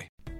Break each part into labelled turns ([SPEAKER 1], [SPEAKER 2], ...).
[SPEAKER 1] Bye.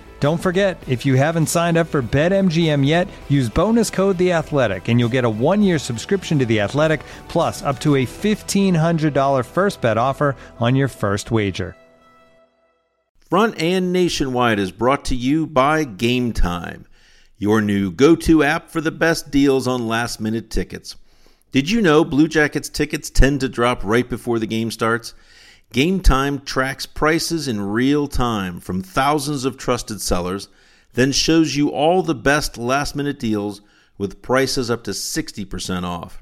[SPEAKER 2] Don't forget, if you haven't signed up for BetMGM yet, use bonus code The Athletic, and you'll get a one-year subscription to The Athletic, plus up to a fifteen hundred dollar first bet offer on your first wager.
[SPEAKER 3] Front and Nationwide is brought to you by Game Time, your new go-to app for the best deals on last-minute tickets. Did you know Blue Jackets tickets tend to drop right before the game starts? Game Time tracks prices in real time from thousands of trusted sellers, then shows you all the best last minute deals with prices up to 60% off.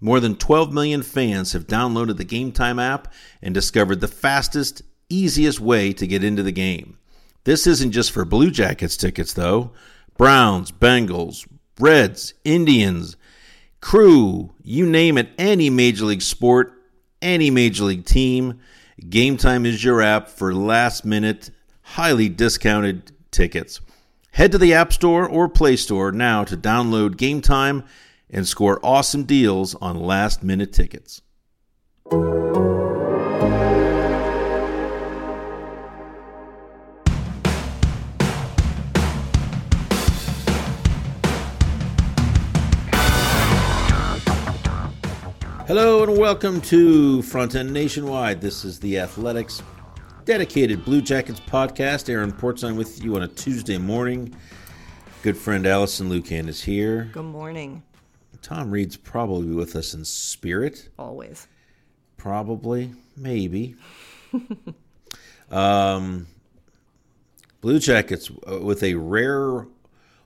[SPEAKER 3] More than 12 million fans have downloaded the Game Time app and discovered the fastest, easiest way to get into the game. This isn't just for Blue Jackets tickets, though. Browns, Bengals, Reds, Indians, Crew, you name it, any Major League sport, any Major League team. Game Time is your app for last minute, highly discounted tickets. Head to the App Store or Play Store now to download Game Time and score awesome deals on last minute tickets. Hello and welcome to Front and Nationwide. This is the Athletics dedicated Blue Jackets podcast. Aaron Portzline with you on a Tuesday morning. Good friend Alison Lukan is here.
[SPEAKER 4] Good morning.
[SPEAKER 3] Tom Reed's probably with us in spirit.
[SPEAKER 4] Always.
[SPEAKER 3] Probably, maybe. um, Blue Jackets uh, with a rare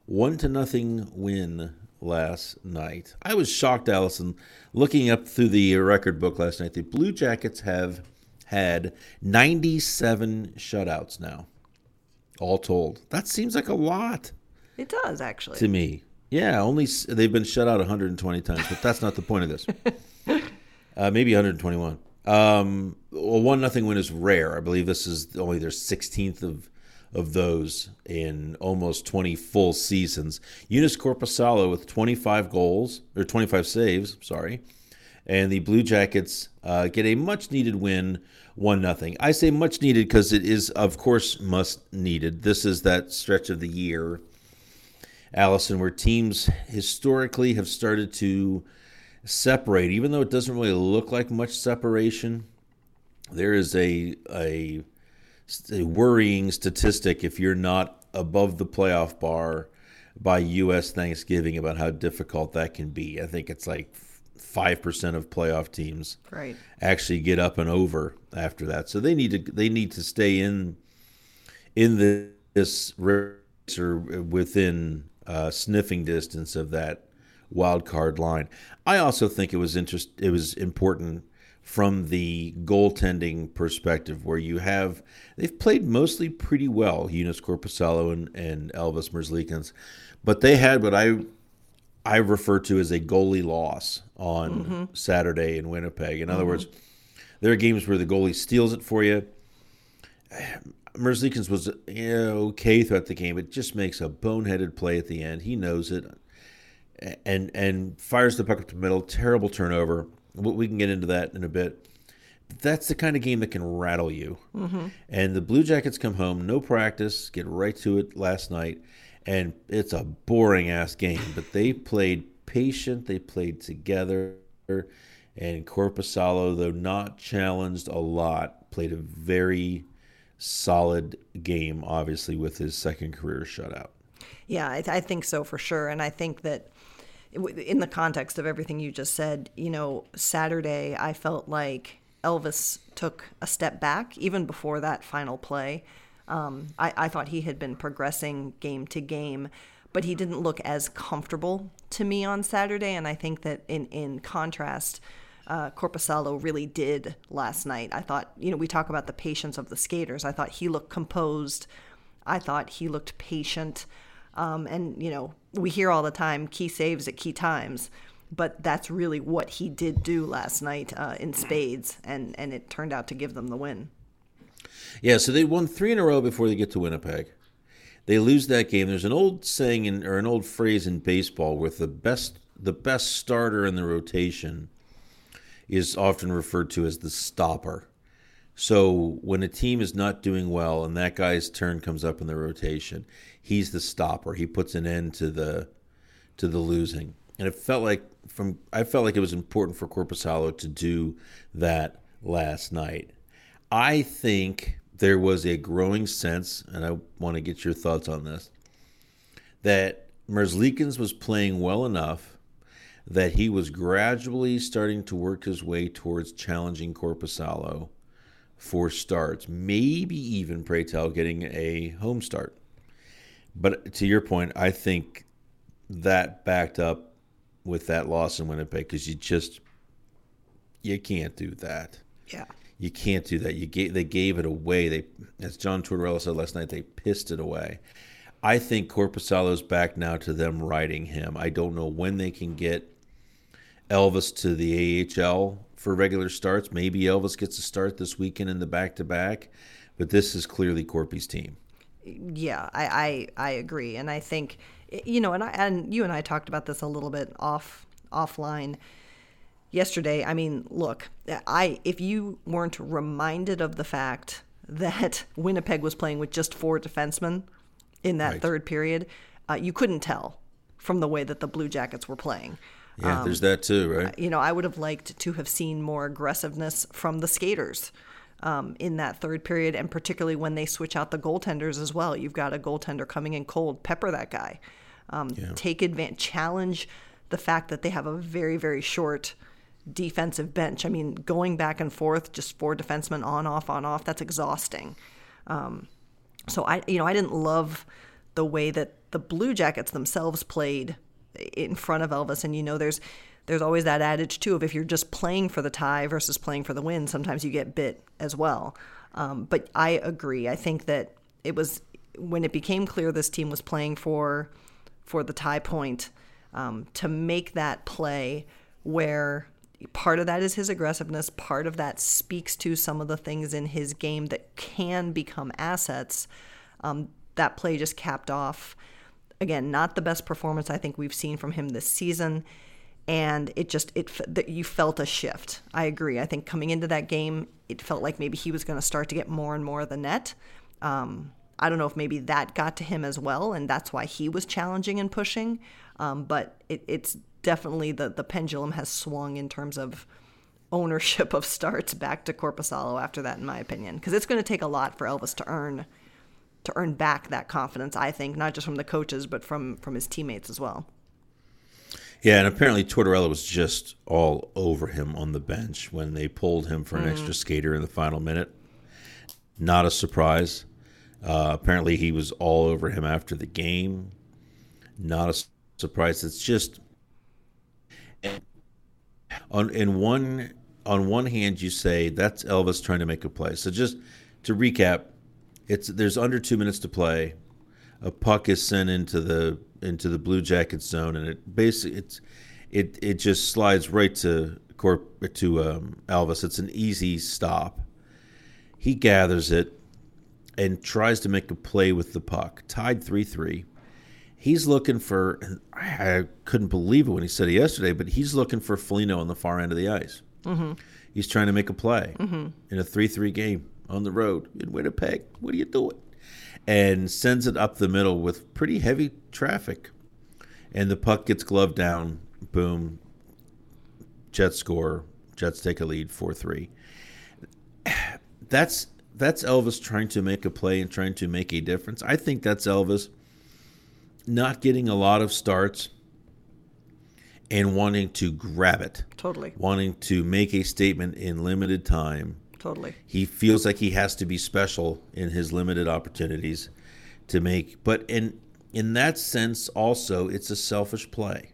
[SPEAKER 3] one to nothing win last night. I was shocked, Allison, looking up through the record book last night. The Blue Jackets have had 97 shutouts now, all told. That seems like a lot
[SPEAKER 4] It does actually.
[SPEAKER 3] to me. Yeah, only they've been shut out 120 times, but that's not the point of this. Uh, maybe 121. Um, well, one nothing win is rare. I believe this is only their 16th of of those in almost 20 full seasons. Joonas Korpisalo with 25 goals or 25 saves. Sorry, and the Blue Jackets uh, get a much needed win, one nothing. I say much needed because it is, of course, must needed. This is that stretch of the year Allison, where teams historically have started to separate, even though it doesn't really look like much separation. There is a, a worrying statistic if you're not above the playoff bar by U.S. Thanksgiving about how difficult that can be. I think it's like five percent of playoff teams
[SPEAKER 4] Right.
[SPEAKER 3] actually get up and over after that. So they need to they need to stay in in the, this race or within uh, sniffing distance of that wild card line. I also think it was interest it was important from the goaltending perspective where you have they've played mostly pretty well Joonas Korpisalo and, and Elvis Merzlikins but they had what I I refer to as a goalie loss on mm-hmm. Saturday in Winnipeg. In other mm-hmm. words, there are games where the goalie steals it for you. Merzlikins was you know, okay throughout the game. It just makes a boneheaded play at the end. He knows it, and and fires the puck up the middle. Terrible turnover. We can get into that in a bit. But That's the kind of game that can rattle you. Mm-hmm. And the Blue Jackets come home, no practice, get right to it last night, and it's a boring ass game. But they played patient. They played together, and Korpisalo, though not challenged a lot, played a very solid game, obviously, with his second career shutout.
[SPEAKER 5] Yeah, I, th- I think so for sure. And I think that in the context of everything you just said, you know, Saturday, I felt like Elvis took a step back even before that final play. Um, I, I thought he had been progressing game to game, but he didn't look as comfortable to me on Saturday. And I think that in, in contrast, uh, Korpisalo really did last night. I thought, you know, we talk about the patience of the skaters. I thought he looked composed. I thought he looked patient. Um, and, you know, we hear all the time key saves at key times, but that's really what he did do last night uh, in spades, and, and it turned out to give them the win.
[SPEAKER 3] Yeah, so they won three in a row before they get to Winnipeg. They lose that game. There's an old saying in, or an old phrase in baseball where the best the best starter in the rotation is often referred to as the stopper. So when a team is not doing well and that guy's turn comes up in the rotation, he's the stopper. He puts an end to the to the losing. And it felt like from I felt like it was important for Korpisalo to do that last night. I think there was a growing sense, and I want to get your thoughts on this, that Merzlikins was playing well enough that he was gradually starting to work his way towards challenging Korpisalo for starts, maybe even pray tell getting a home start. But to your point, I think that backed up with that loss in Winnipeg because you just you can't do that.
[SPEAKER 5] Yeah.
[SPEAKER 3] You can't do that. You gave they gave it away. They as John Tortorella said last night, they pissed it away. I think Korpisalo's back now to them riding him. I don't know when they can get Elvis to the AHL for regular starts. Maybe Elvis gets a start this weekend in the back to back, but this is clearly Korpi's team.
[SPEAKER 5] Yeah, I, I, I agree, and I think you know, and I and you and I talked about this a little bit off offline yesterday. I mean, look, I if you weren't reminded of the fact that Winnipeg was playing with just four defensemen in that right. third period, uh, you couldn't tell from the way that the Blue Jackets were playing.
[SPEAKER 3] Yeah, um, there's that too, right?
[SPEAKER 5] You know, I would have liked to have seen more aggressiveness from the skaters. Um, in that third period, and particularly when they switch out the goaltenders as well. You've got a goaltender coming in cold, pepper that guy. Um, yeah. Take advantage, challenge the fact that they have a very, very short defensive bench. I mean, going back and forth, just four defensemen on, off, on, off, that's exhausting. Um, so I, you know, I didn't love the way that the Blue Jackets themselves played in front of Elvis. And you know, there's there's always that adage too of if you're just playing for the tie versus playing for the win, sometimes you get bit as well. Um, but I agree. I think that it was when it became clear this team was playing for for the tie point um, to make that play where part of that is his aggressiveness part of that speaks to some of the things in his game that can become assets um, that play just capped off again not the best performance i think we've seen from him this season. And it just it that you felt a shift. I agree. I think coming into that game it felt like maybe he was going to start to get more and more of the net. Um, i don't know if maybe that got to him as well and that's why he was challenging and pushing. Um, but it, it's definitely the the pendulum has swung in terms of ownership of starts back to Korpisalo after that, in my opinion, because it's going to take a lot for Elvis to earn to earn back that confidence. I think not just from the coaches, but from from his teammates as well.
[SPEAKER 3] Yeah, and apparently Tortorella was just all over him on the bench when they pulled him for an mm. extra skater in the final minute. Not a surprise. Uh, apparently, he was all over him after the game. Not a surprise. It's just on in one on one hand you say that's Elvis trying to make a play. So just to recap, it's there's under two minutes to play. A puck is sent into the into the Blue Jackets zone, and it basically it's it it just slides right to Corp to um, Elvis. It's an easy stop. He gathers it, and tries to make a play with the puck, tied 3 3. He's looking for, I couldn't believe it when he said it yesterday, but he's looking for Foligno on the far end of the ice. Mm-hmm. He's trying to make a play mm-hmm. in a 3 3 game on the road in Winnipeg. What are you doing? And sends it up the middle with pretty heavy traffic. And the puck gets gloved down. Boom. Jets score. Jets take a lead 4 3. That's that's Elvis trying to make a play and trying to make a difference. I think that's Elvis not getting a lot of starts and wanting to grab it.
[SPEAKER 5] Totally.
[SPEAKER 3] Wanting to make a statement in limited time.
[SPEAKER 5] Totally.
[SPEAKER 3] He feels like he has to be special in his limited opportunities to make but in in that sense also it's a selfish play.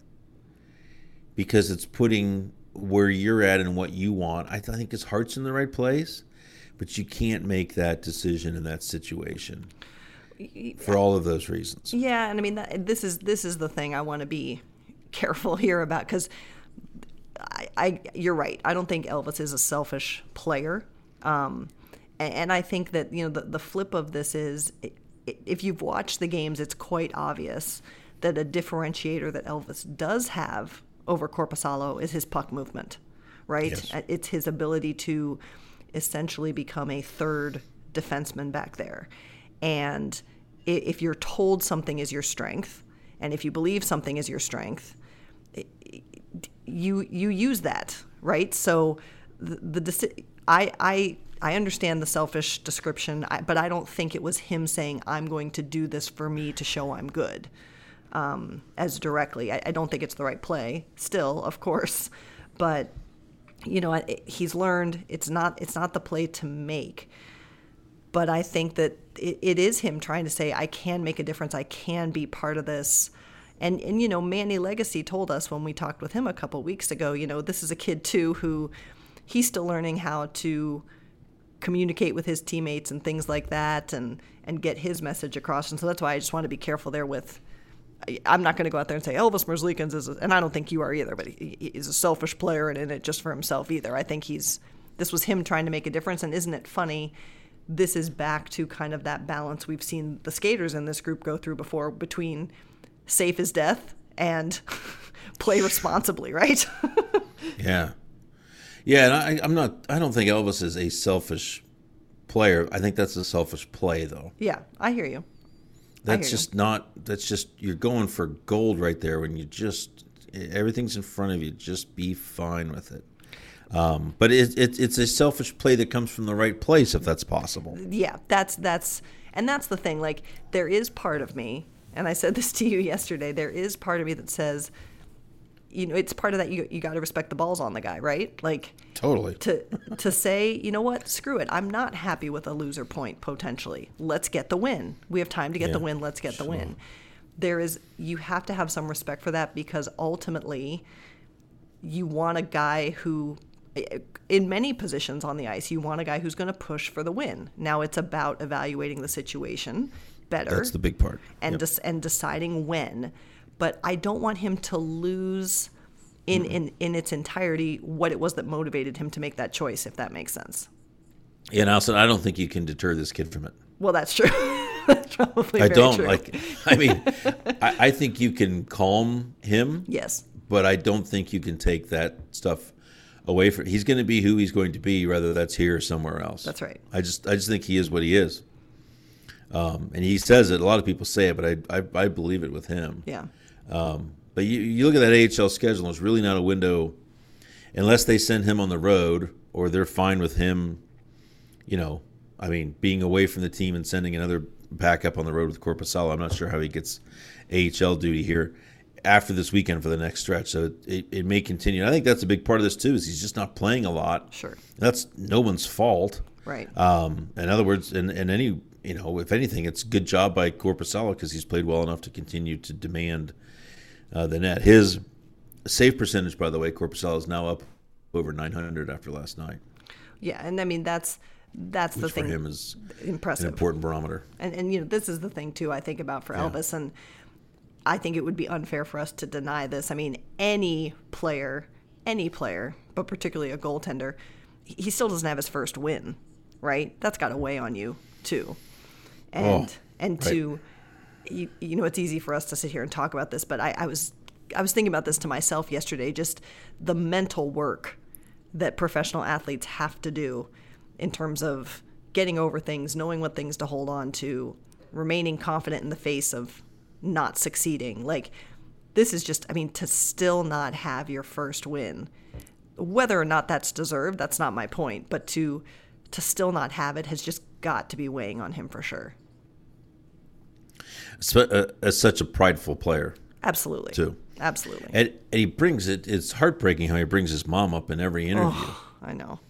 [SPEAKER 3] Because it's putting where you're at and what you want. I think his heart's in the right place, but you can't make that decision in that situation for all of those reasons.
[SPEAKER 5] Yeah, and I mean that, this is this is the thing I want to be careful here about because I, I, you're right. I don't think Elvis is a selfish player, um, and, I think that you know the the flip of this is if you've watched the games, it's quite obvious that a differentiator that Elvis does have over Korpisalo is his puck movement, right? Yes. Uh, it's his ability to essentially become a third defenseman back there. And if you're told something is your strength, and if you believe something is your strength, you you use that, right? So the, the I I I understand the selfish description, but I don't think it was him saying I'm going to do this for me to show I'm good, um, as directly. I, I don't think it's the right play. Still, of course, but you know he's learned it's not it's not the play to make but I think that it, it is him trying to say, I can make a difference. I can be part of this. And, and you know, Manny Legace told us when we talked with him a couple weeks ago, you know, this is a kid too who he's still learning how to communicate with his teammates and things like that and, and get his message across. And so that's why I just want to be careful there with. I'm not going to go out there and say Elvis Merzlikins is, a, and I don't think you are either, but he, he's a selfish player and in it just for himself either. I think he's, this was him trying to make a difference. And isn't it funny? this is back to kind of that balance we've seen the skaters in this group go through before between safe as death and play responsibly, right?
[SPEAKER 3] yeah. Yeah, and I, I'm not. I don't think Elvis is a selfish player. I think that's a selfish play, though.
[SPEAKER 5] Yeah, I hear you.
[SPEAKER 3] That's just you. not. That's just you're going for gold right there when you just everything's in front of you. Just be fine with it. Um, but it, it, it's a selfish play that comes from the right place, if that's possible.
[SPEAKER 5] Yeah, that's that's and that's the thing. Like there is part of me, and I said this to you yesterday. There is part of me that says, you know, it's part of that. You you got to respect the balls on the guy, right? Like
[SPEAKER 3] totally
[SPEAKER 5] to to say, you know what, screw it. I'm not happy with a loser point potentially. Let's get the win. We have time to get yeah, the win. Let's get sure. the win. There is you have to have some respect for that because ultimately you want a guy who in many positions on the ice, you want a guy who's going to push for the win. Now it's about evaluating the situation better.
[SPEAKER 3] That's the big part.
[SPEAKER 5] And yep. and deciding when. But I don't want him to lose in, mm in in its entirety what it was that motivated him to make that choice, if that makes sense.
[SPEAKER 3] Yeah, Nelson, I don't think you can deter this kid from it.
[SPEAKER 5] Well, that's true. that's probably
[SPEAKER 3] I don't
[SPEAKER 5] true.
[SPEAKER 3] like. I mean, I, I think you can calm him.
[SPEAKER 5] Yes.
[SPEAKER 3] But I don't think you can take that stuff away from. He's going to be who he's going to be, whether that's here or somewhere else.
[SPEAKER 5] That's right.
[SPEAKER 3] I just I just think he is what he is. Um, and he says it. A lot of people say it, but I I, I believe it with him.
[SPEAKER 5] Yeah.
[SPEAKER 3] Um, but you you look at that AHL schedule. It's really not a window, unless they send him on the road or they're fine with him. You know, I mean, being away from the team and sending another backup on the road with Korpisalo. I'm not sure how he gets AHL duty here after this weekend for the next stretch. So it, it may continue. I think that's a big part of this too. Is he's just not playing a lot.
[SPEAKER 5] Sure.
[SPEAKER 3] That's no one's fault.
[SPEAKER 5] Right.
[SPEAKER 3] Um, in other words, in, in any you know, if anything, it's a good job by Korpisalo because he's played well enough to continue to demand uh, the net. His save percentage, by the way, Korpisalo is now up over 900 after last night.
[SPEAKER 5] Yeah, and I mean that's that's
[SPEAKER 3] Which
[SPEAKER 5] the thing.
[SPEAKER 3] For him is
[SPEAKER 5] impressive,
[SPEAKER 3] an important barometer.
[SPEAKER 5] And and you know this is the thing too. I think about for yeah. Elvis and I think it would be unfair for us to deny this. I mean, any player, any player, but particularly a goaltender, he still doesn't have his first win, right? That's got to weigh on you too. and
[SPEAKER 3] Oh,
[SPEAKER 5] and
[SPEAKER 3] right.
[SPEAKER 5] to you, you know it's easy for us to sit here and talk about this, but I, I was I was thinking about this to myself yesterday. Just the mental work that professional athletes have to do in terms of getting over things, knowing what things to hold on to, remaining confident in the face of not succeeding. Like this is just I mean to still not have your first win whether or not that's deserved that's not my point but to to still not have it has just got to be weighing on him for sure
[SPEAKER 3] Uh, as such a prideful player.
[SPEAKER 5] absolutely
[SPEAKER 3] Too.
[SPEAKER 5] absolutely
[SPEAKER 3] And, and he brings it. It's heartbreaking how he brings his mom up in every interview.
[SPEAKER 5] i know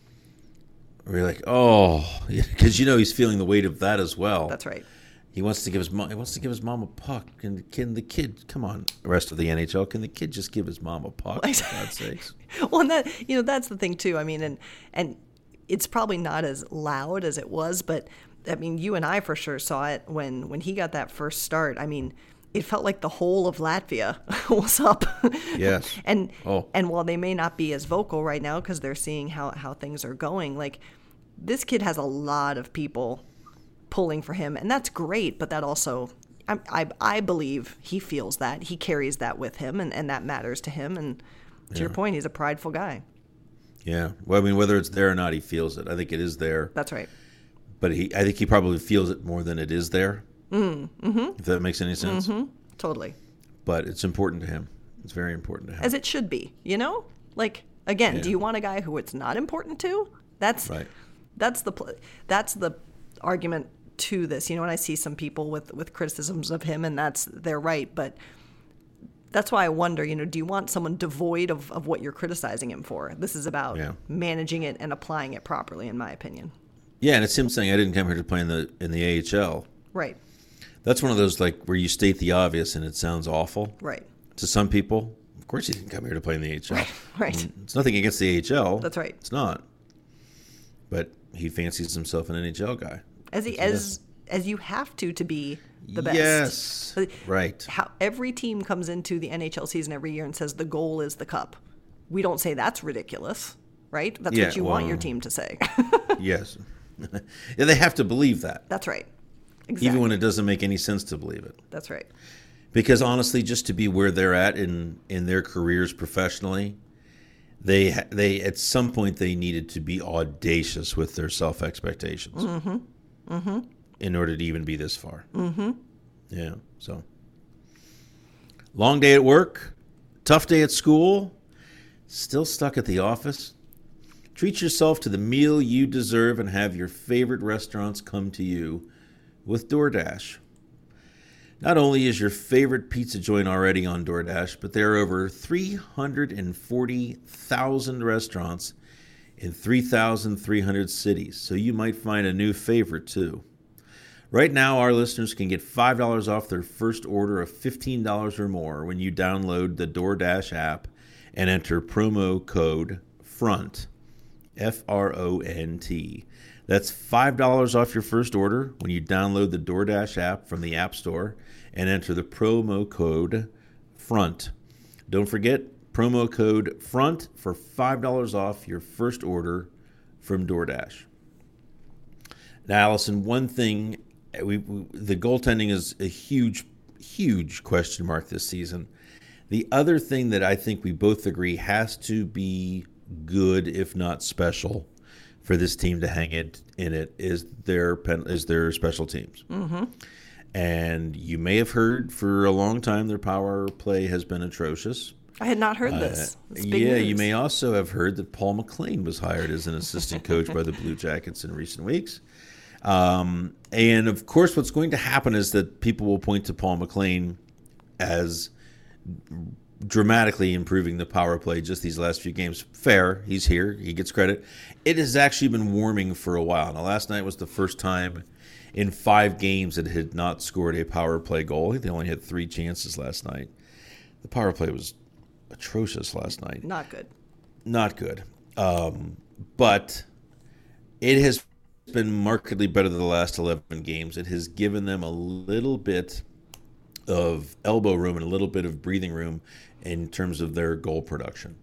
[SPEAKER 3] you're like, oh, because you know he's feeling the weight of that as well.
[SPEAKER 5] that's right
[SPEAKER 3] He wants to give his mom. He wants to give his mom a puck. Can, can the kid? Come on, the rest of the NHL. Can the kid just give his mom a puck? For God's sakes.
[SPEAKER 5] well and that you know that's the thing too i mean and and it's probably not as loud as it was but i mean you and i for sure saw it when when he got that first start i mean it felt like the whole of latvia was up
[SPEAKER 3] Yes.
[SPEAKER 5] and
[SPEAKER 3] Oh.
[SPEAKER 5] and while they may not be as vocal right now because they're seeing how how things are going like this kid has a lot of people pulling for him and that's great but that also I, I, I believe he feels that he carries that with him and, and that matters to him and to your point he's a prideful guy
[SPEAKER 3] Yeah. Well, I mean, whether it's there or not, he feels it. I think it is there,
[SPEAKER 5] that's right
[SPEAKER 3] but he. I think he probably feels it more than it is there. Mm-hmm. If that makes any sense.
[SPEAKER 5] totally
[SPEAKER 3] But it's important to him. It's very important to him.
[SPEAKER 5] as it should be you know like again do you want a guy who it's not important to that's
[SPEAKER 3] Right.
[SPEAKER 5] that's the pl- that's the argument to this you know when i see some people with with criticisms of him and that's they're right but that's why i wonder you know do you want someone devoid of, of what you're criticizing him for this is about
[SPEAKER 3] Yeah.
[SPEAKER 5] managing it and applying it properly in my opinion
[SPEAKER 3] Yeah, and it's him saying, "I didn't come here to play in the in the AHL."
[SPEAKER 5] right
[SPEAKER 3] That's one of those like where you state the obvious and it sounds awful
[SPEAKER 5] right
[SPEAKER 3] to some people. Of course, he didn't come here to play in the AHL.
[SPEAKER 5] right
[SPEAKER 3] It's nothing against the AHL.
[SPEAKER 5] That's right.
[SPEAKER 3] It's not. But he fancies himself an NHL guy.
[SPEAKER 5] as he as as you have to to be the best
[SPEAKER 3] Yes. Right.
[SPEAKER 5] how every team comes into the nhl season every year and says the goal is the cup we don't say that's ridiculous right that's
[SPEAKER 3] Yeah,
[SPEAKER 5] what you want your team to say
[SPEAKER 3] Yes. yeah, they have to believe that,
[SPEAKER 5] that's right exactly
[SPEAKER 3] even when it doesn't make any sense to believe it.
[SPEAKER 5] that's right
[SPEAKER 3] Because honestly, just to be where they're at in in their careers professionally, they they at some point they needed to be audacious with their self expectations. Mm-hmm. Mm-hmm. In order to even be this far. Mm-hmm. Yeah. So long day at work, tough day at school, still stuck at the office. Treat yourself to the meal you deserve and have your favorite restaurants come to you with DoorDash. Not only is your favorite pizza joint already on DoorDash, but there are over 340,000 restaurants in 3,300 cities, so you might find a new favorite too. Right now, our listeners can get $5 off their first order of $15 or more when you download the DoorDash app and enter promo code FRONT. F R O N T. That's $5 off your first order when you download the DoorDash app from the App Store and enter the promo code FRONT. Don't forget promo code FRONT for $5 off your first order from DoorDash. Now, Allison, one thing we, we the goaltending is a huge, huge question mark this season. The other thing that I think we both agree has to be good, if not special, for this team to hang it in it is their pen, is their special teams. Mm-hmm. And you may have heard for a long time their power play has been atrocious.
[SPEAKER 5] i had not heard this
[SPEAKER 3] Uh, yeah, you may also have heard that Paul McLean was hired as an assistant coach by the Blue Jackets in recent weeks. Um, and of course, what's going to happen is that people will point to Paul McLean as dramatically improving the power play just these last few games. Fair, he's here, he gets credit. It has actually been warming for a while. Now, last night was the first time in five games that it had not scored a power play goal. They only had three chances last night. The power play was atrocious last night
[SPEAKER 5] not good
[SPEAKER 3] not good. Um, but it has been markedly better than the last 11 games. It has given them a little bit of elbow room and a little bit of breathing room in terms of their goal production.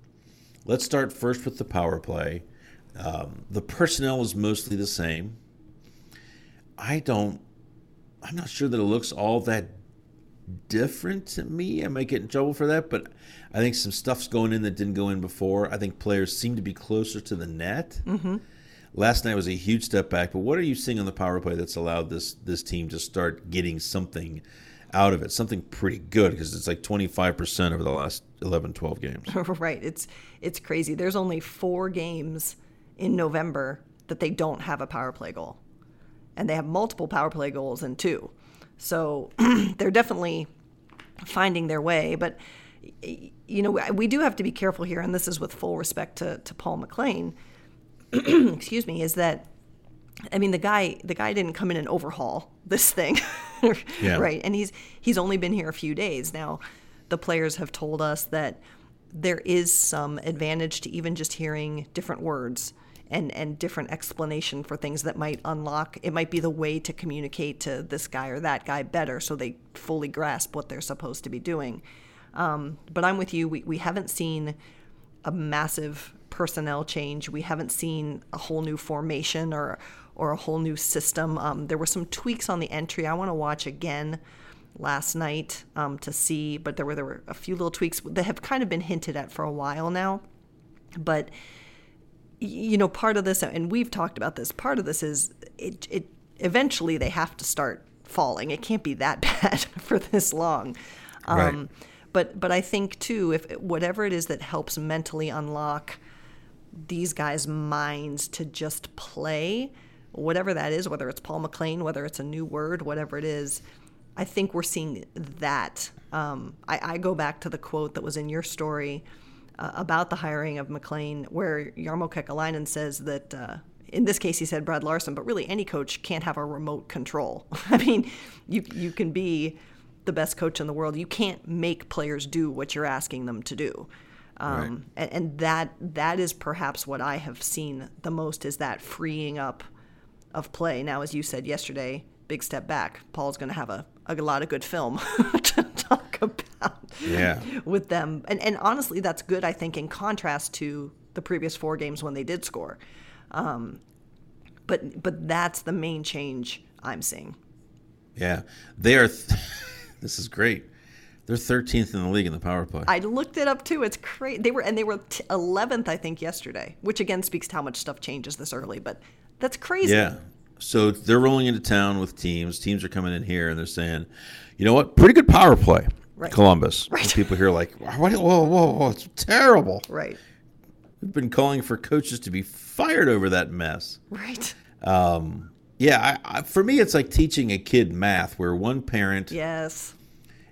[SPEAKER 3] Let's start first with the power play. Um, the personnel is mostly the same. I don't I'm not sure that it looks all that different to me. I might get in trouble for that, but I think some stuff's going in that didn't go in before. I think players seem to be closer to the net. Mm-hmm. Last night was a huge step back, but what are you seeing on the power play that's allowed this this team to start getting something out of it? Something pretty good because it's like 25% over the last 11 12 games.
[SPEAKER 5] right. It's it's crazy. There's only 4 games in November that they don't have a power play goal. And they have multiple power play goals in two. So they're definitely finding their way. But, you know, we do have to be careful here, and this is with full respect to, to Paul McLean, excuse me, is that. I mean the guy the guy didn't come in and overhaul this thing.
[SPEAKER 3] yeah.
[SPEAKER 5] Right. And he's he's only been here a few days. Now the players have told us that there is some advantage to even just hearing different words and and different explanation for things that might unlock it might be the way to communicate to this guy or that guy better so they fully grasp what they're supposed to be doing um, but i'm with you we, we haven't seen a massive personnel change we haven't seen a whole new formation or or a whole new system um, there were some tweaks on the entry i want to watch again last night um, to see but there were there were a few little tweaks that have kind of been hinted at for a while now but you know, part of this, and we've talked about this, part of this is it, it eventually they have to start falling. It can't be that bad for this long. Um, right. But but I think too, if whatever it is that helps mentally unlock these guys' minds to just play, whatever that is, whether it's Paul McLean, whether it's a new word, whatever it is, I think we're seeing that. Um, I, I go back to the quote that was in your story uh, about the hiring of McLean, where Jarmo Kekalainen says that. Uh, in this case, he said Brad Larsen, but really any coach can't have a remote control. I mean, you you can be the best coach in the world. You can't make players do what you're asking them to do. Um, right. and, and, that that is perhaps what I have seen the most is that freeing up of play. Now, as you said yesterday, big step back. Paul's going to have a, a lot of good film to talk about
[SPEAKER 3] yeah.
[SPEAKER 5] with them. And, and honestly, that's good, I think, in contrast to the previous four games when they did score. Um, but but that's the main change I'm seeing.
[SPEAKER 3] Yeah, they are. Th- this is great. They're 13th in the league in the power play.
[SPEAKER 5] I looked it up too. It's crazy. They were and they were t- 11th, I think, yesterday, which again speaks to how much stuff changes this early. But that's crazy.
[SPEAKER 3] Yeah, so they're rolling into town with teams. Teams are coming in here and they're saying, you know what, pretty good power play, right. Columbus.
[SPEAKER 5] Right.
[SPEAKER 3] And people here are like, whoa, whoa, whoa, whoa, it's terrible.
[SPEAKER 5] Right.
[SPEAKER 3] We've been calling for coaches to be fired over that mess.
[SPEAKER 5] Right.
[SPEAKER 3] Um, yeah, I, I, for me, it's like teaching a kid math, where one parent
[SPEAKER 5] yes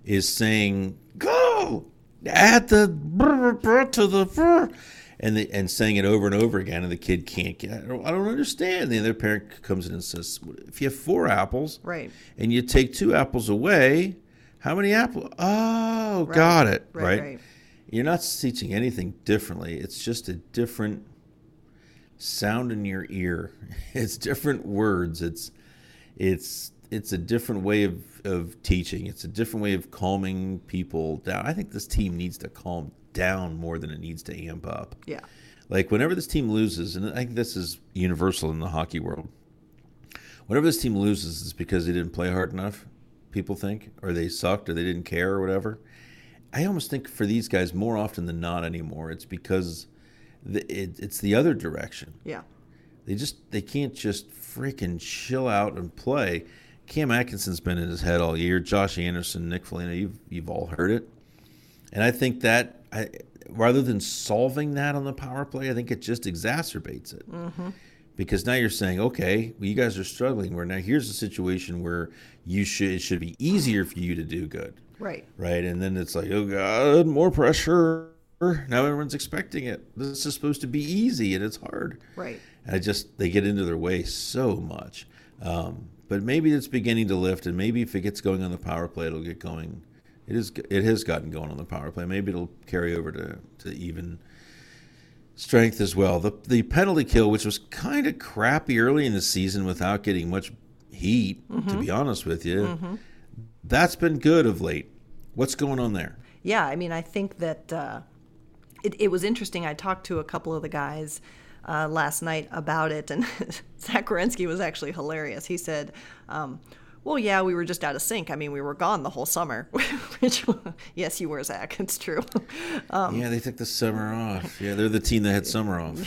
[SPEAKER 3] is saying, "Go add the to the," and the, and saying it over and over again, and the kid can't get. I don't, I don't understand. The other parent comes in and says, "If you have four apples,
[SPEAKER 5] right,
[SPEAKER 3] and you take two apples away, how many apples? Oh, right. got it. Right, right? right. You're not teaching anything differently. It's just a different sound in your ear. It's different words. It's it's it's a different way of, of teaching. It's a different way of calming people down. I think this team needs to calm down more than it needs to amp up.
[SPEAKER 5] Yeah.
[SPEAKER 3] Like whenever this team loses, and I think this is universal in the hockey world. Whenever this team loses, it's because they didn't play hard enough. People think, or they sucked, or they didn't care, or whatever. I almost think for these guys, more often than not anymore, it's because the, it, it's the other direction.
[SPEAKER 5] Yeah.
[SPEAKER 3] They just they can't just freaking chill out and play. Cam Atkinson's been in his head all year. Josh Anderson, Nick Foligno, you've you've all heard it, and I think that I, rather than solving that on the power play, I think it just exacerbates it.
[SPEAKER 5] Mm-hmm.
[SPEAKER 3] Because now you're saying, okay, well, you guys are struggling. Where now here's a situation where you should it should be easier for you to do good.
[SPEAKER 5] Right.
[SPEAKER 3] Right. And then it's like, oh God, more pressure. Now everyone's expecting it. This is supposed to be easy, and it's hard.
[SPEAKER 5] Right.
[SPEAKER 3] And I just they get into their way so much. Um, but maybe it's beginning to lift, and maybe if it gets going on the power play, it'll get going it is it has gotten going on the power play. Maybe it'll carry over to, to even strength as well. The the penalty kill, which was kind of crappy early in the season without getting much heat, mm-hmm. to be honest with you, mm-hmm. that's been good of late. What's going on there?
[SPEAKER 5] Yeah, I mean, I think that uh, it, it was interesting. I talked to a couple of the guys uh, last night about it, and Zach was actually hilarious. He said. Um, well, yeah, we were just out of sync. I mean, we were gone the whole summer. Which, yes, you were, Zach. It's true.
[SPEAKER 3] Um, yeah, they took the summer off. Yeah, they're the team that had summer off.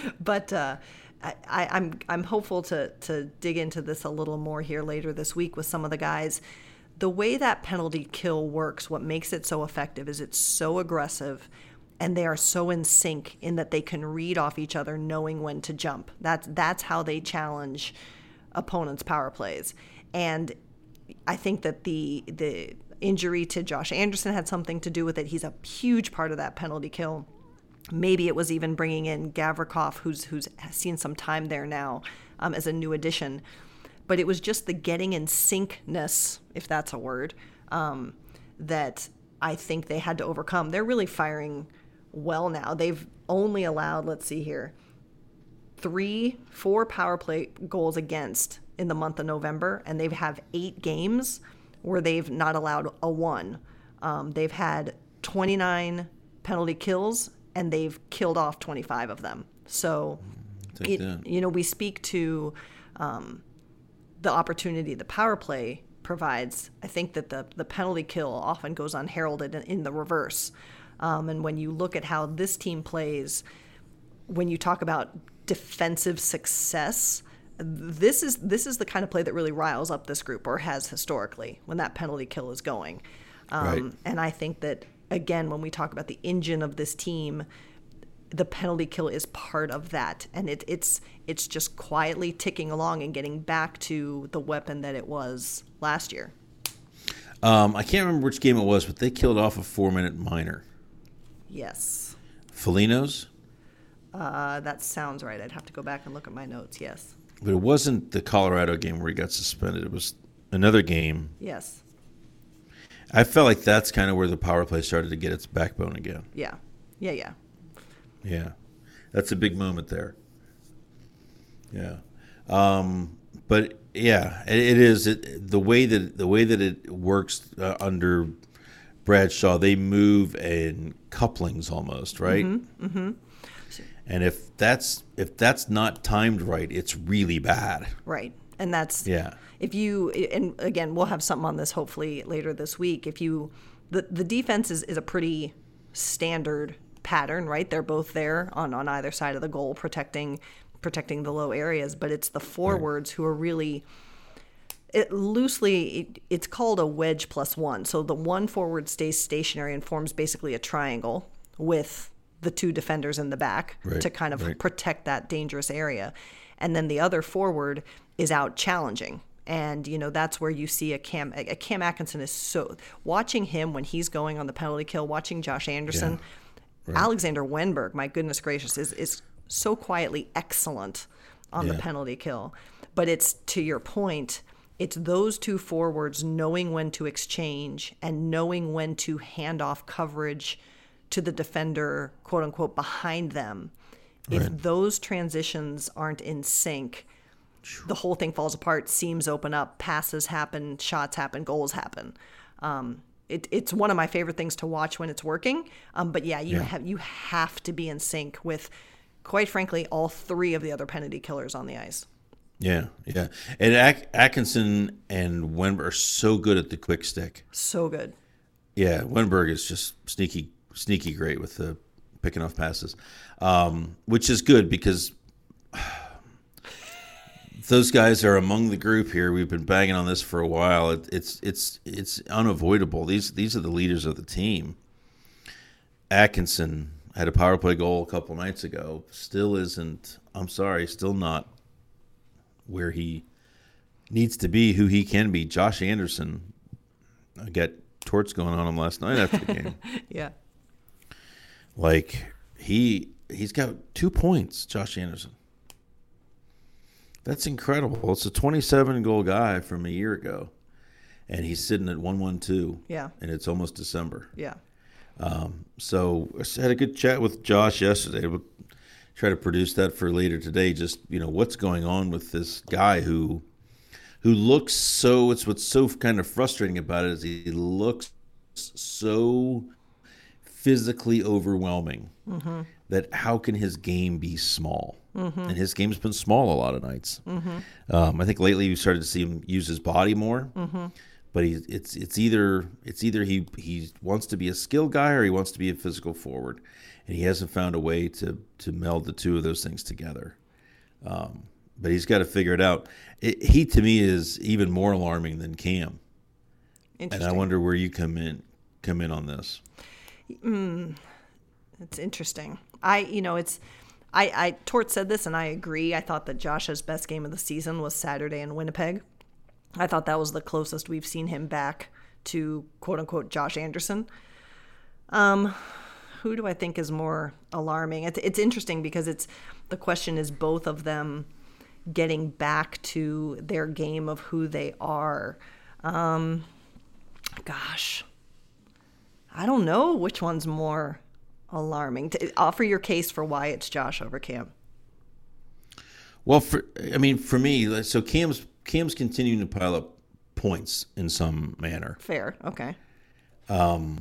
[SPEAKER 5] but uh, I, I, I'm I'm hopeful to to dig into this a little more here later this week with some of the guys. The way that penalty kill works, what makes it so effective is it's so aggressive and they are so in sync in that they can read off each other knowing when to jump. That's that's how they challenge opponents' power plays. And I think that the the injury to Josh Anderson had something to do with it. He's a huge part of that penalty kill. Maybe it was even bringing in Gavrikov, who's who's seen some time there now um, as a new addition. But it was just the getting in syncness, if that's a word, um, that I think they had to overcome. They're really firing well now. They've only allowed, let's see here, three, four power play goals against in the month of November, and they've have eight games where they've not allowed a one. Um, they've had 29 penalty kills, and they've killed off 25 of them. So, it, you know, we speak to um, the opportunity the power play provides. I think that the the penalty kill often goes unheralded in, in the reverse. Um, and when you look at how this team plays, when you talk about defensive success, this is this is the kind of play that really riles up this group or has historically when that penalty kill is going. Um, right. And I think that again, when we talk about the engine of this team, the penalty kill is part of that, and it, it's it's just quietly ticking along and getting back to the weapon that it was last year.
[SPEAKER 3] Um, I can't remember which game it was, but they killed off a four-minute minor.
[SPEAKER 5] Yes.
[SPEAKER 3] Foligno's.
[SPEAKER 5] Uh, that sounds right. I'd have to go back and look at my notes. Yes.
[SPEAKER 3] But it wasn't the Colorado game where he got suspended. It was another game.
[SPEAKER 5] Yes.
[SPEAKER 3] I felt like that's kind of where the power play started to get its backbone again.
[SPEAKER 5] Yeah. Yeah, yeah.
[SPEAKER 3] Yeah. That's a big moment there. Yeah. Um, but yeah, it, it is it, the way that the way that it works uh, under Brad Shaw. They move in couplings almost, right? Mm-hmm, mm-hmm. And if that's if that's not timed right, it's really bad.
[SPEAKER 5] Right. And that's
[SPEAKER 3] yeah.
[SPEAKER 5] If you and again, we'll have something on this hopefully later this week. If you the the defense is, is a pretty standard pattern, right? They're both there on on either side of the goal protecting protecting the low areas, but it's the forwards right. who are really it loosely it, it's called a wedge plus one. So the one forward stays stationary and forms basically a triangle with the two defenders in the back right, to kind of right. protect that dangerous area. And then the other forward is out challenging. And you know that's where you see a Cam a Cam Atkinson is so watching him when he's going on the penalty kill, watching Josh Anderson, yeah, right. Alexander Wennberg, my goodness gracious, is is so quietly excellent on yeah. the penalty kill. But it's to your point, it's those two forwards knowing when to exchange and knowing when to hand off coverage to the defender, quote unquote, behind them. Right. If those transitions aren't in sync, the whole thing falls apart. Seams open up, passes happen, shots happen, goals happen. Um, it, it's one of my favorite things to watch when it's working. Um, but yeah, you yeah. have you have to be in sync with, quite frankly, all three of the other penalty killers on the ice.
[SPEAKER 3] Yeah, yeah. And Atkinson and Wennberg are so good at the quick stick.
[SPEAKER 5] So good.
[SPEAKER 3] Yeah, Wennberg is just sneaky sneaky great with the picking off passes, um, which is good because those guys are among the group here. We've been banging on this for a while. It, it's it's it's unavoidable. These these are the leaders of the team. Atkinson had a power play goal a couple nights ago. Still isn't. I'm sorry. Still not where he needs to be. Who he can be. Josh Anderson. I got torts going on him last night after the game.
[SPEAKER 5] yeah.
[SPEAKER 3] Like he he's got two points, Josh Anderson. That's incredible. It's a 27 goal guy from a year ago, and he's sitting at 112.
[SPEAKER 5] Yeah.
[SPEAKER 3] And it's almost December.
[SPEAKER 5] Yeah.
[SPEAKER 3] Um, so I had a good chat with Josh yesterday. We'll try to produce that for later today. Just you know what's going on with this guy who who looks so. It's what's so kind of frustrating about it is he looks so physically overwhelming mm-hmm. that how can his game be small? and his game's been small a lot of nights. Um, I think lately we started to see him use his body more. But he, it's it's either it's either he he wants to be a skill guy or he wants to be a physical forward, and he hasn't found a way to to meld the two of those things together. Um, but he's got to figure it out. It, he to me is even more alarming than Cam, and I wonder where you come in come in on this.
[SPEAKER 5] It's interesting. I, you know, it's, I, I, Tort said this and I agree. I thought that Josh's best game of the season was Saturday in Winnipeg. I thought that was the closest we've seen him back to quote unquote Josh Anderson. Um, who do I think is more alarming? It's, it's interesting because it's, the question is both of them getting back to their game of who they are. Um, gosh, I don't know which one's more alarming. To offer your case for why it's Josh over Cam.
[SPEAKER 3] Well, for I mean, for me, so Cam's Cam's continuing to pile up points in some manner,
[SPEAKER 5] Fair. Okay.
[SPEAKER 3] and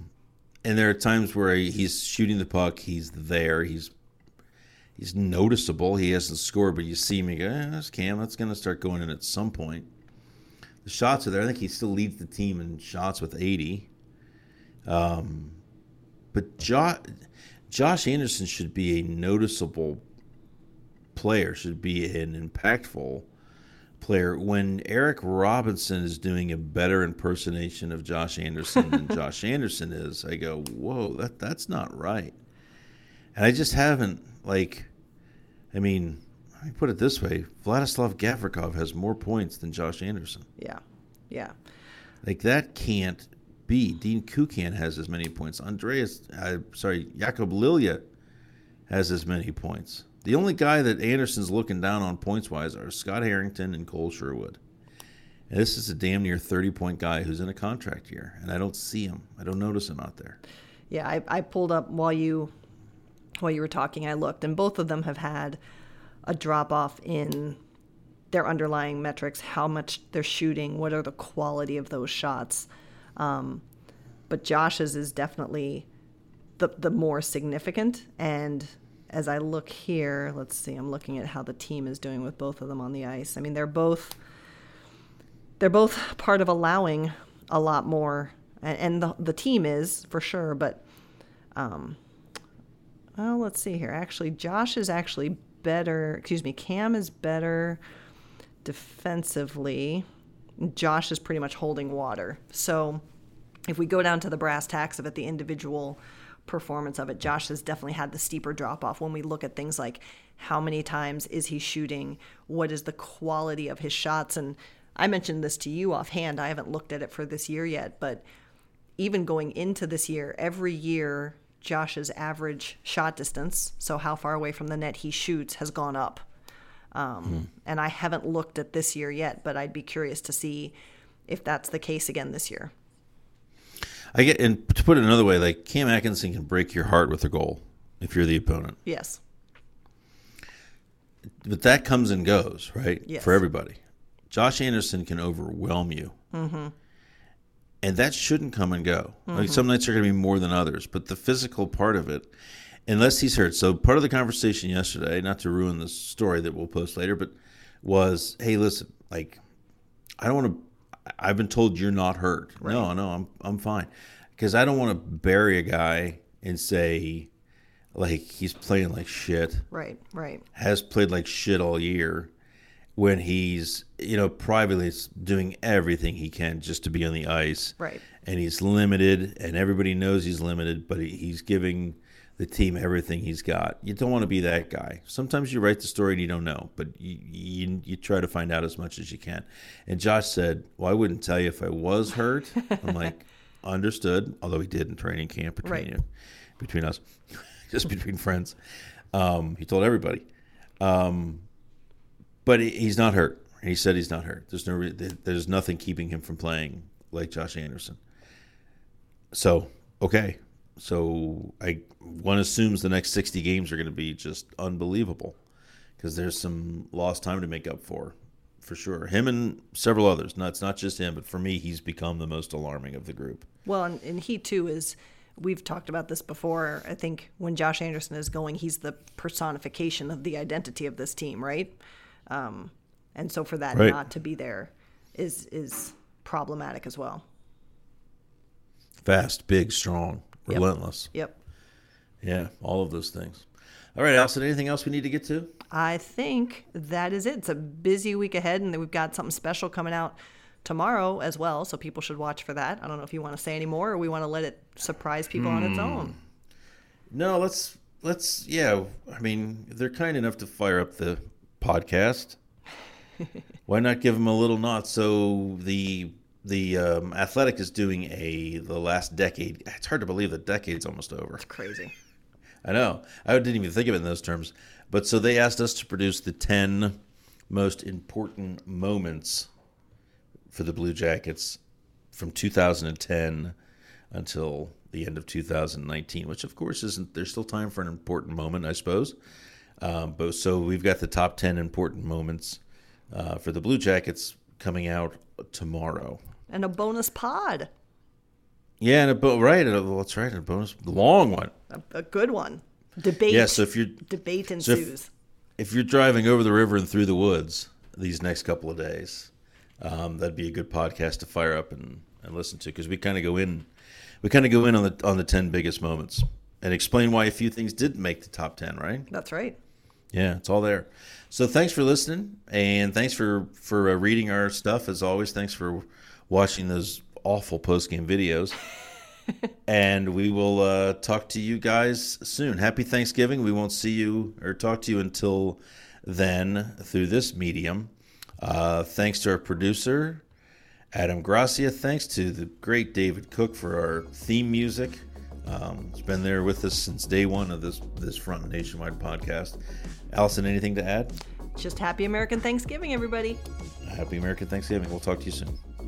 [SPEAKER 3] there are times where he's shooting the puck, he's there, he's he's noticeable. He hasn't scored, but you see him, you go, eh, "That's Cam. That's going to start going in at some point." The shots are there. I think he still leads the team in shots with eighty. Um, but Josh Josh Anderson should be a noticeable player. Should be an impactful player. When Eric Robinson is doing a better impersonation of Josh Anderson than Josh Anderson is, I go, "Whoa, that that's not right." And I just haven't like. I mean, let me put it this way: Vladislav Gavrikov has more points than Josh Anderson.
[SPEAKER 5] Yeah. Yeah.
[SPEAKER 3] Like that can't be. Dean Kukan has as many points. Andreas, uh, sorry, Jakob Lilja has as many points. The only guy that Anderson's looking down on points wise are Scott Harrington and Kole Sherwood. And this is a damn near thirty point guy who's in a contract year, and I don't see him. I don't notice him out there.
[SPEAKER 5] Yeah. I, I pulled up while you while you were talking. I looked, and both of them have had a drop off in their underlying metrics, how much they're shooting, what are the quality of those shots. Um, but Josh's is definitely the the more significant. And as I look here, let's see, I'm looking at how the team is doing with both of them on the ice. I mean, they're both they're both part of allowing a lot more, and, the the team is for sure. But um, well, let's see here. Actually, Josh is actually better. Excuse me, Cam is better defensively. Josh is pretty much holding water. So if we go down to the brass tacks of it, the individual performance of it, Josh has definitely had the steeper drop off when we look at things like how many times is he shooting, what is the quality of his shots. And I mentioned this to you offhand. I haven't looked at it for this year yet, but even going into this year, every year, Josh's average shot distance, so how far away from the net he shoots, has gone up. Um, And I haven't looked at this year yet, but I'd be curious to see if that's the case again this year.
[SPEAKER 3] I get, and to put it another way, like Cam Atkinson can break your heart with a goal if you're the opponent,
[SPEAKER 5] Yes.
[SPEAKER 3] but that comes and goes, right?
[SPEAKER 5] Yes.
[SPEAKER 3] For everybody, Josh Anderson can overwhelm you, mm-hmm. and that shouldn't come and go. Like some nights are going to be more than others, but the physical part of it, unless he's hurt. So part of the conversation yesterday, not to ruin the story that we'll post later, but was, hey, listen, like, I don't want to. I've been told you're not hurt. No, no, I'm I'm fine, because I don't want to bury a guy and say, like, he's playing like shit
[SPEAKER 5] Right, right.
[SPEAKER 3] has played like shit all year when he's you know privately doing everything he can just to be on the ice
[SPEAKER 5] Right.
[SPEAKER 3] and he's limited and everybody knows he's limited but he's giving the team everything he's got you don't want to be that guy sometimes you write the story and you don't know but you, you you try to find out as much as you can and josh said well i wouldn't tell you if i was hurt i'm like understood although he did in training camp between
[SPEAKER 5] Right.
[SPEAKER 3] you between us just between friends um, he told everybody um, but he, he's not hurt. He said he's not hurt. There's no, re- there's nothing keeping him from playing like Josh Anderson. So okay, so I one assumes the next 60 games are going to be just unbelievable because there's some lost time to make up for, for sure. Him and several others. No, it's not just him, but for me, he's become the most alarming of the group.
[SPEAKER 5] Well, and, and he too is we've talked about this before. I think when Josh Anderson is going, he's the personification of the identity of this team, right? Um, and so for that
[SPEAKER 3] Right.
[SPEAKER 5] not to be there is is problematic as well.
[SPEAKER 3] Fast, big, strong. Relentless.
[SPEAKER 5] Yep.
[SPEAKER 3] Yeah, all of those things. All right, Alison, anything else we need to get to?
[SPEAKER 5] I think that is it. It's a busy week ahead, and we've got something special coming out tomorrow as well. So people should watch for that. I don't know if you want to say any more, or we want to let it surprise people on its hmm. own.
[SPEAKER 3] No, let's let's yeah. I mean, they're kind enough to fire up the podcast. Why not give them a little nod? So the the um, athletic is doing a the last decade. It's hard to believe the decade's almost over.
[SPEAKER 5] It's Crazy.
[SPEAKER 3] I know. I didn't even think of it in those terms. But so they asked us to produce the 10 most important moments for the Blue Jackets from 2010 until the end of 2019, which of course isn't, there's still time for an important moment, I suppose. Um, but so we've got the top 10 important moments uh, for the Blue Jackets coming out tomorrow.
[SPEAKER 5] And a bonus pod,
[SPEAKER 3] Yeah, and a bo- right, well, that's right, and a bonus long one.
[SPEAKER 5] a, a good one. Debate.
[SPEAKER 3] Yeah, so if you're
[SPEAKER 5] debate
[SPEAKER 3] so if-
[SPEAKER 5] ensues.
[SPEAKER 3] if you're driving over the river and through the woods these next couple of days, um, that'd be a good podcast to fire up and, and listen to because we kind of go in, we kind of go in on the on the ten biggest moments and explain why a few things didn't make the top ten. Right?
[SPEAKER 5] That's right.
[SPEAKER 3] Yeah, it's all there. So thanks for listening and thanks for for uh, reading our stuff as always. Thanks for watching those awful post game videos. and we will uh, talk to you guys soon. Happy Thanksgiving. We won't see you or talk to you until then through this medium. Uh, thanks to our producer, Adam Gracia. Thanks to the great David Cook for our theme music. Um, it's been there with us since day one of this this Front Nationwide podcast. Alison, anything to add?
[SPEAKER 5] Just happy American Thanksgiving, everybody.
[SPEAKER 3] Happy American Thanksgiving. We'll talk to you soon.